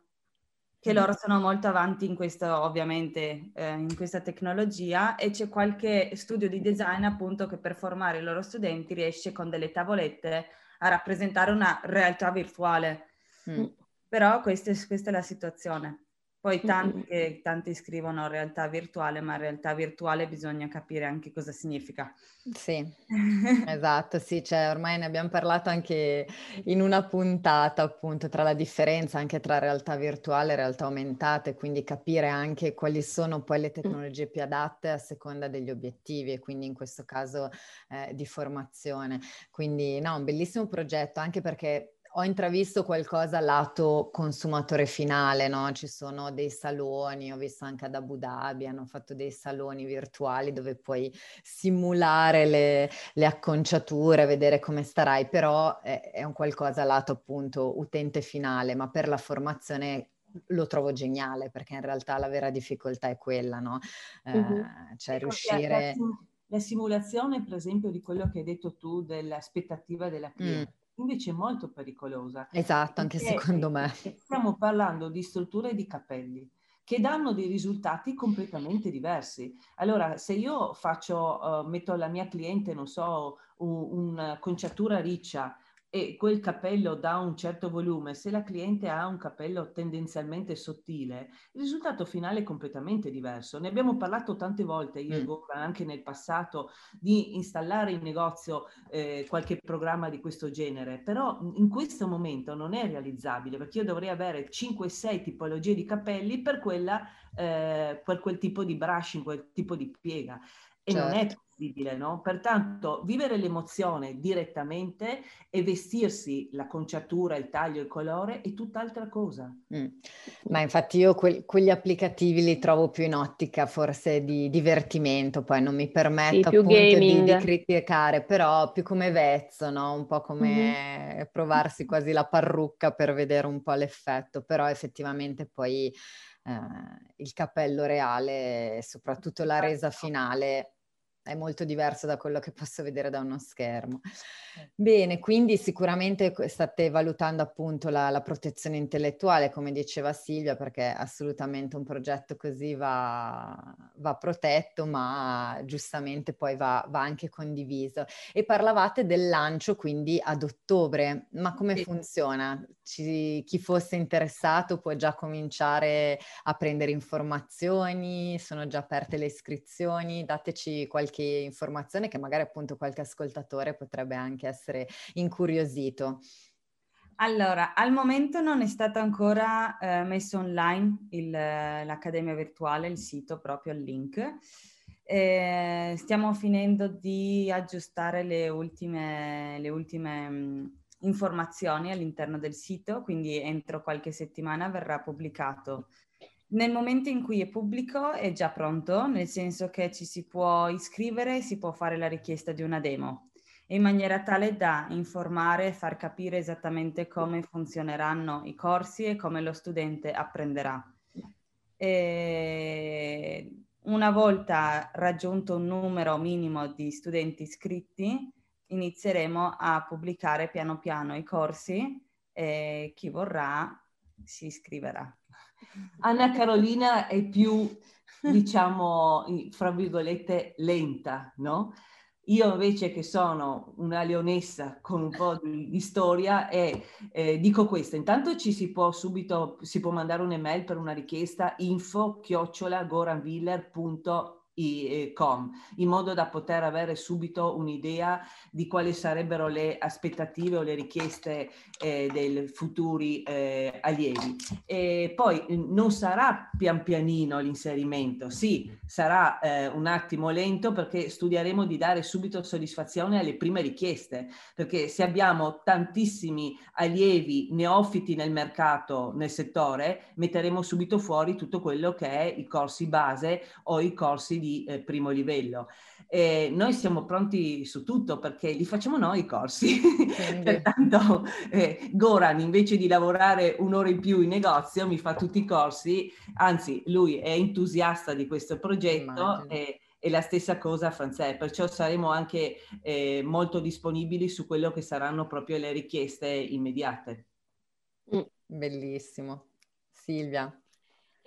che mm. loro sono molto avanti in questo, ovviamente, eh, in questa tecnologia, e c'è qualche studio di design appunto che per formare i loro studenti riesce con delle tavolette a rappresentare una realtà virtuale. Mm. Però questa è, questa è la situazione. Poi tanti, che, tanti scrivono realtà virtuale, ma realtà virtuale bisogna capire anche cosa significa. Sì, <laughs> esatto, sì, cioè ormai ne abbiamo parlato anche in una puntata appunto tra la differenza anche tra realtà virtuale e realtà aumentate, quindi capire anche quali sono poi le tecnologie più adatte a seconda degli obiettivi e quindi in questo caso eh, di formazione. Quindi no, un bellissimo progetto anche perché ho intravisto qualcosa lato consumatore finale, no? Ci sono dei saloni, ho visto anche ad Abu Dhabi, hanno fatto dei saloni virtuali dove puoi simulare le, le acconciature, vedere come starai, però è, è un qualcosa lato appunto utente finale, ma per la formazione lo trovo geniale perché in realtà la vera difficoltà è quella, no? Eh, mm-hmm. Cioè riuscire... La, la, simulazione, per esempio, di quello che hai detto tu dell'aspettativa della cliente. Mm invece è molto pericolosa. Esatto, anche secondo me. <laughs> Stiamo parlando di strutture di capelli che danno dei risultati completamente diversi. Allora, se io faccio, uh, metto alla mia cliente, non so, un, conciatura riccia e quel capello dà un certo volume, se la cliente ha un capello tendenzialmente sottile, il risultato finale è completamente diverso. Ne abbiamo parlato tante volte, io e. Gora, anche nel passato, di installare in negozio eh, qualche programma di questo genere, però in questo momento non è realizzabile perché io dovrei avere 5-6 tipologie di capelli per, quella, eh, per quel tipo di brushing, quel tipo di piega. E certo. non è certo possibile, no? Pertanto vivere l'emozione direttamente e vestirsi la conciatura, il taglio, il colore è tutt'altra cosa. Mm. Ma infatti io que- quegli applicativi li trovo più in ottica forse di divertimento, poi non mi permetto sì, appunto di, di, criticare, però più come vezzo, no? Un po' come mm-hmm. provarsi quasi la parrucca per vedere un po' l'effetto, però effettivamente poi... Eh, il cappello reale, soprattutto la resa finale, è molto diverso da quello che posso vedere da uno schermo. Bene, quindi sicuramente state valutando appunto la, la, protezione intellettuale, come diceva Silvia, perché assolutamente un progetto così va, va protetto, ma giustamente poi va, va, anche condiviso. E parlavate del lancio quindi ad ottobre, ma come sì. funziona? Ci, chi fosse interessato può già cominciare a prendere informazioni, sono già aperte le iscrizioni, dateci qualche informazione che magari appunto qualche ascoltatore potrebbe anche anche essere incuriosito? Allora, al momento non è stato ancora eh, messo online il, l'Accademia Virtuale, il sito proprio, il link. Eh, stiamo finendo di aggiustare le ultime, le ultime mh, mm, informazioni all'interno del sito, quindi entro qualche settimana verrà pubblicato. Nel momento in cui è pubblico è già pronto, nel senso che ci si può iscrivere e si può fare la richiesta di una demo in maniera tale da informare e far capire esattamente come funzioneranno i corsi e come lo studente apprenderà. E una volta raggiunto un numero minimo di studenti iscritti, inizieremo a pubblicare piano piano i corsi e chi vorrà si iscriverà. Anna Carolina è più, diciamo, fra virgolette, lenta, no? Io invece che sono una leonessa con un po' di, di storia e eh, dico questo, intanto ci si può subito, si può mandare un'email per una richiesta info chiocciola eh, com, in modo da poter avere subito un'idea di quali sarebbero le aspettative o le richieste eh, dei futuri eh, allievi. E poi non sarà pian pianino l'inserimento, sì, sarà eh, un attimo lento perché studieremo di dare subito soddisfazione alle prime richieste, perché se abbiamo tantissimi allievi neofiti nel mercato, nel settore, metteremo subito fuori tutto quello che è i corsi base o i corsi di eh, primo livello. Eh, noi siamo pronti su tutto perché li facciamo noi i corsi. <laughs> Pertanto eh, Goran invece di lavorare un'ora in più in negozio mi fa tutti i corsi, anzi lui è entusiasta di questo progetto e, e, la stessa cosa Franzè, perciò saremo anche eh, molto disponibili su quello che saranno proprio le richieste immediate. Mm, bellissimo. Silvia.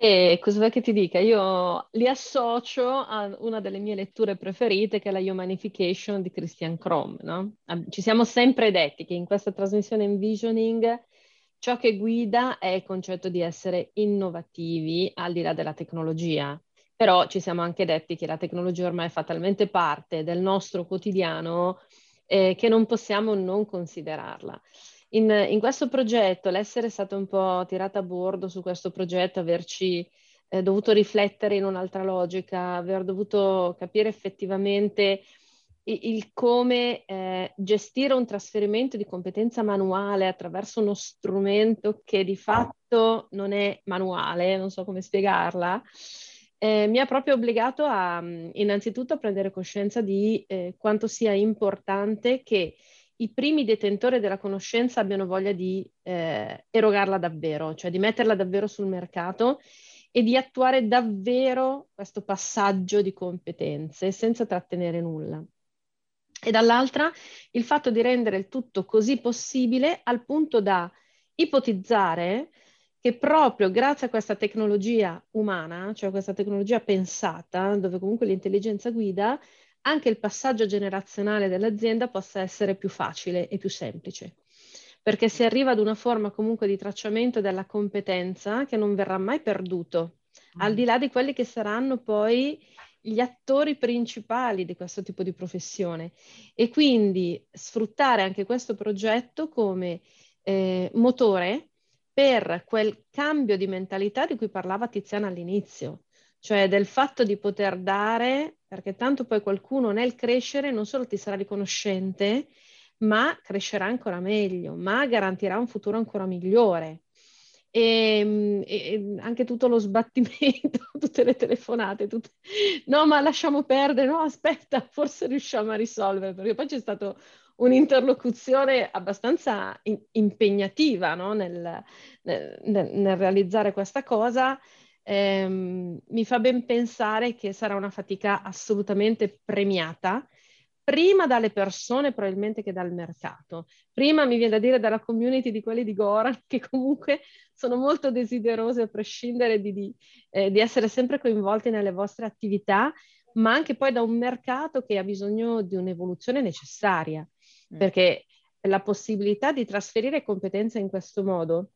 E cosa vuoi che ti dica? Io li associo a una delle mie letture preferite, che è la Humanification di Christian Krom. No? Ci siamo sempre detti che in questa trasmissione Envisioning ciò che guida è il concetto di essere innovativi al di là della tecnologia. Però ci siamo anche detti che la tecnologia ormai fa talmente parte del nostro quotidiano eh, che non possiamo non considerarla. In, in, questo progetto, l'essere stato un po' tirata a bordo su questo progetto, averci eh, dovuto riflettere in un'altra logica, aver dovuto capire effettivamente il, il come eh, gestire un trasferimento di competenza manuale attraverso uno strumento che di fatto non è manuale, non so come spiegarla. Eh, mi ha proprio obbligato a innanzitutto a prendere coscienza di eh, quanto sia importante che i primi detentori della conoscenza abbiano voglia di eh, erogarla davvero, cioè di metterla davvero sul mercato e di attuare davvero questo passaggio di competenze senza trattenere nulla. E dall'altra il fatto di rendere il tutto così possibile al punto da ipotizzare che proprio grazie a questa tecnologia umana, cioè questa tecnologia pensata, dove comunque l'intelligenza guida, anche il passaggio generazionale dell'azienda possa essere più facile e più semplice. Perché si arriva ad una forma comunque di tracciamento della competenza che non verrà mai perduto, mm. al di là di quelli che saranno poi gli attori principali di questo tipo di professione. E quindi sfruttare anche questo progetto come eh, motore per quel cambio di mentalità di cui parlava Tiziana all'inizio, cioè del fatto di poter dare, perché tanto poi qualcuno nel crescere non solo ti sarà riconoscente, ma crescerà ancora meglio, ma garantirà un futuro ancora migliore. E, ehm, e, anche tutto lo sbattimento, <laughs> tutte le telefonate, tutte... no ma lasciamo perdere, no aspetta, forse riusciamo a risolvere, perché poi c'è stata un'interlocuzione abbastanza in, impegnativa no? nel, nel, nel, realizzare questa cosa ehm, mi fa ben pensare che sarà una fatica assolutamente premiata, prima dalle persone probabilmente che dal mercato. Prima mi viene da dire dalla community di quelli di Goran, <laughs> che comunque sono molto desiderose a prescindere di, di, eh, di essere sempre coinvolti nelle vostre attività, ma anche poi da un mercato che ha bisogno di un'evoluzione necessaria, mm. perché la possibilità di trasferire competenze in questo modo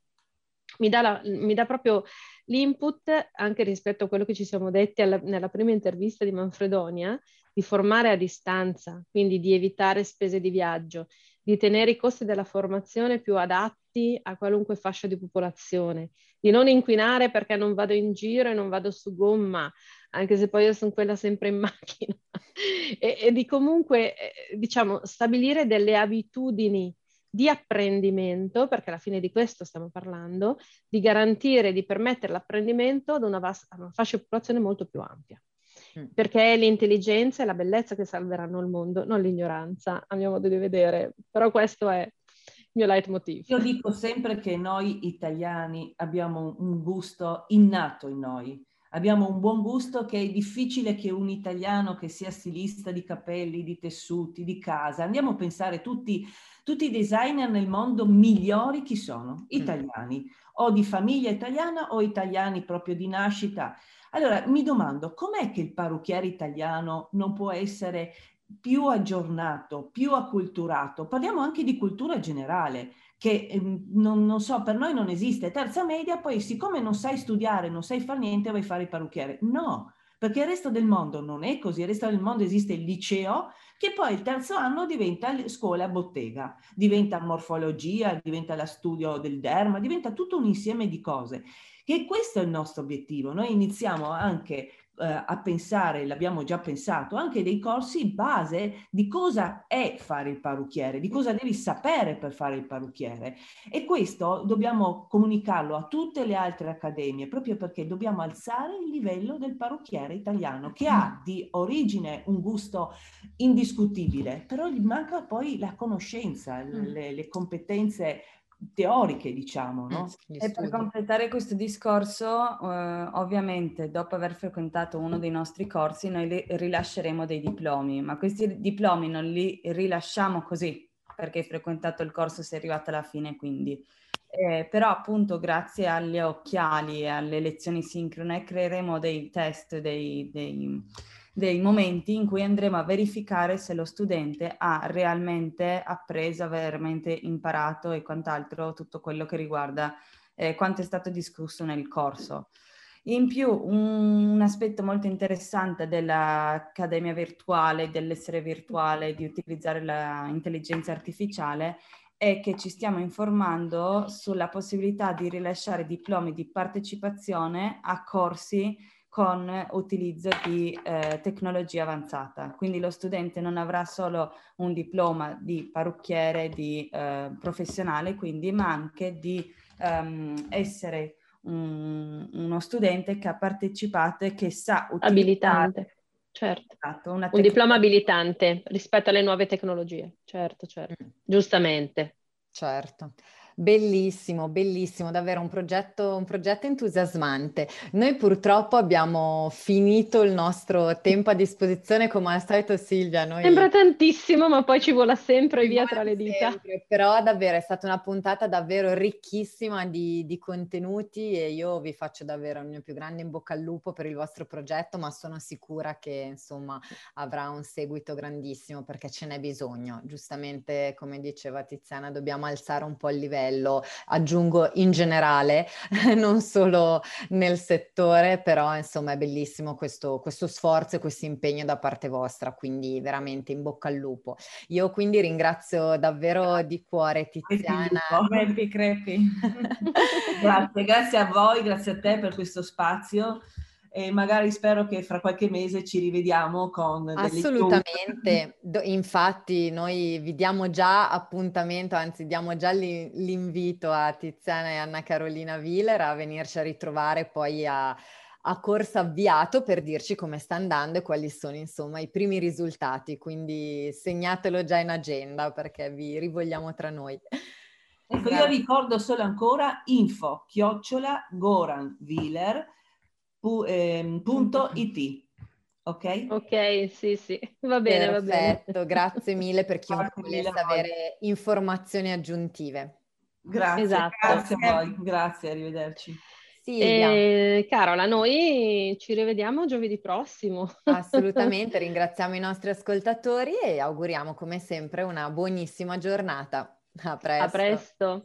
mi dà, la, mi dà proprio l'input anche rispetto a quello che ci siamo detti alla, nella prima intervista di Manfredonia, di formare a distanza, quindi di evitare spese di viaggio, di tenere i costi della formazione più adatti a qualunque fascia di popolazione, di non inquinare perché non vado in giro e non vado su gomma, anche se poi io sono quella sempre in <laughs> macchina, e, e di comunque, eh, diciamo, stabilire delle abitudini di apprendimento, perché alla fine di questo stiamo parlando, di garantire, di permettere l'apprendimento ad una, vasta, una fascia di popolazione molto più ampia. Mm. Perché è l'intelligenza e la bellezza che salveranno il mondo, non l'ignoranza, a mio modo di vedere. Però questo è il mio leitmotiv. Io dico sempre che noi italiani abbiamo un gusto innato in noi abbiamo un buon gusto che è difficile che un italiano che sia stilista di capelli, di tessuti, di casa, andiamo a pensare tutti, tutti i designer nel mondo migliori chi sono? Mm. Italiani, o di famiglia italiana o italiani proprio di nascita. Allora mi domando, com'è che il parrucchiere italiano non può essere più aggiornato, più acculturato? Parliamo anche di cultura generale che ehm, non, non, so, per noi non esiste. Terza media, poi siccome non sai studiare, non sai fare niente, vai a fare il parrucchiere. No, perché il resto del mondo non è così, il resto del mondo esiste il liceo che poi il terzo anno diventa scuola bottega, diventa morfologia, diventa la studio del derma, diventa tutto un insieme di cose. E questo è il nostro obiettivo. Noi iniziamo anche a pensare, l'abbiamo già pensato, anche dei corsi base di cosa è fare il parrucchiere, di cosa devi sapere per fare il parrucchiere. E questo dobbiamo comunicarlo a tutte le altre accademie, proprio perché dobbiamo alzare il livello del parrucchiere italiano, che ha di origine un gusto indiscutibile, però gli manca poi la conoscenza, mm. le, le competenze teoriche, diciamo. No? E per completare questo discorso, eh, ovviamente dopo aver frequentato uno dei nostri corsi, noi rilasceremo dei diplomi, ma questi diplomi non li rilasciamo così, perché hai frequentato il corso, sei arrivata alla fine, quindi. Eh, però appunto grazie agli occhiali e alle lezioni sincrone creeremo dei test, dei, dei dei momenti in cui andremo a verificare se lo studente ha realmente appreso, veramente imparato e quant'altro tutto quello che riguarda eh, quanto è stato discusso nel corso. In più, un, un aspetto molto interessante dell'accademia virtuale, dell'essere virtuale, di utilizzare l'intelligenza artificiale è che ci stiamo informando sulla possibilità di rilasciare diplomi di partecipazione a corsi con utilizzo di eh, tecnologia avanzata. Quindi lo studente non avrà solo un diploma di parrucchiere, di eh, professionale, quindi, ma anche di um, essere un, uno studente che ha partecipato e che sa utilizzare... Abilitante. Certo, esatto, un diploma abilitante rispetto alle nuove tecnologie, certo, certo, mm. giustamente. Certo. Bellissimo, bellissimo, davvero un progetto, un progetto entusiasmante. Noi purtroppo abbiamo finito il nostro tempo a disposizione, come al solito Silvia. Noi... Sembra tantissimo, ma poi ci vola sempre via tra le dita. Sempre, però davvero è stata una puntata davvero ricchissima di, di contenuti e io vi faccio davvero il mio più grande in bocca al lupo per il vostro progetto, ma sono sicura che insomma avrà un seguito grandissimo perché ce n'è bisogno. Giustamente, come diceva Tiziana, dobbiamo alzare un po' il livello livello, aggiungo in generale, <laughs> non solo nel settore, però insomma è bellissimo questo, questo sforzo e questo impegno da parte vostra, quindi veramente in bocca al lupo. Io quindi ringrazio davvero di cuore Tiziana. Crepi, crepi. <laughs> grazie, grazie a voi, grazie a te per questo spazio e magari spero che fra qualche mese ci rivediamo con Assolutamente, infatti noi vi diamo già appuntamento, anzi diamo già l'invito a Tiziana e Anna Carolina Willer a venirci a ritrovare poi a, a corso avviato per dirci come sta andando e quali sono insomma i primi risultati, quindi segnatelo già in agenda perché vi rivogliamo tra noi. Ecco, io ricordo solo ancora info chiocciola Goran Willer Ehm, punto it. Ok? Ok, sì, sì, va bene, Perfetto, va bene. grazie mille per <laughs> chiunque volesse avere informazioni aggiuntive. Grazie, esatto. grazie a voi, grazie, arrivederci. Sì, eh, Carola, noi ci rivediamo giovedì prossimo. <laughs> Assolutamente, ringraziamo i nostri ascoltatori e auguriamo come sempre una buonissima giornata. A presto. A presto.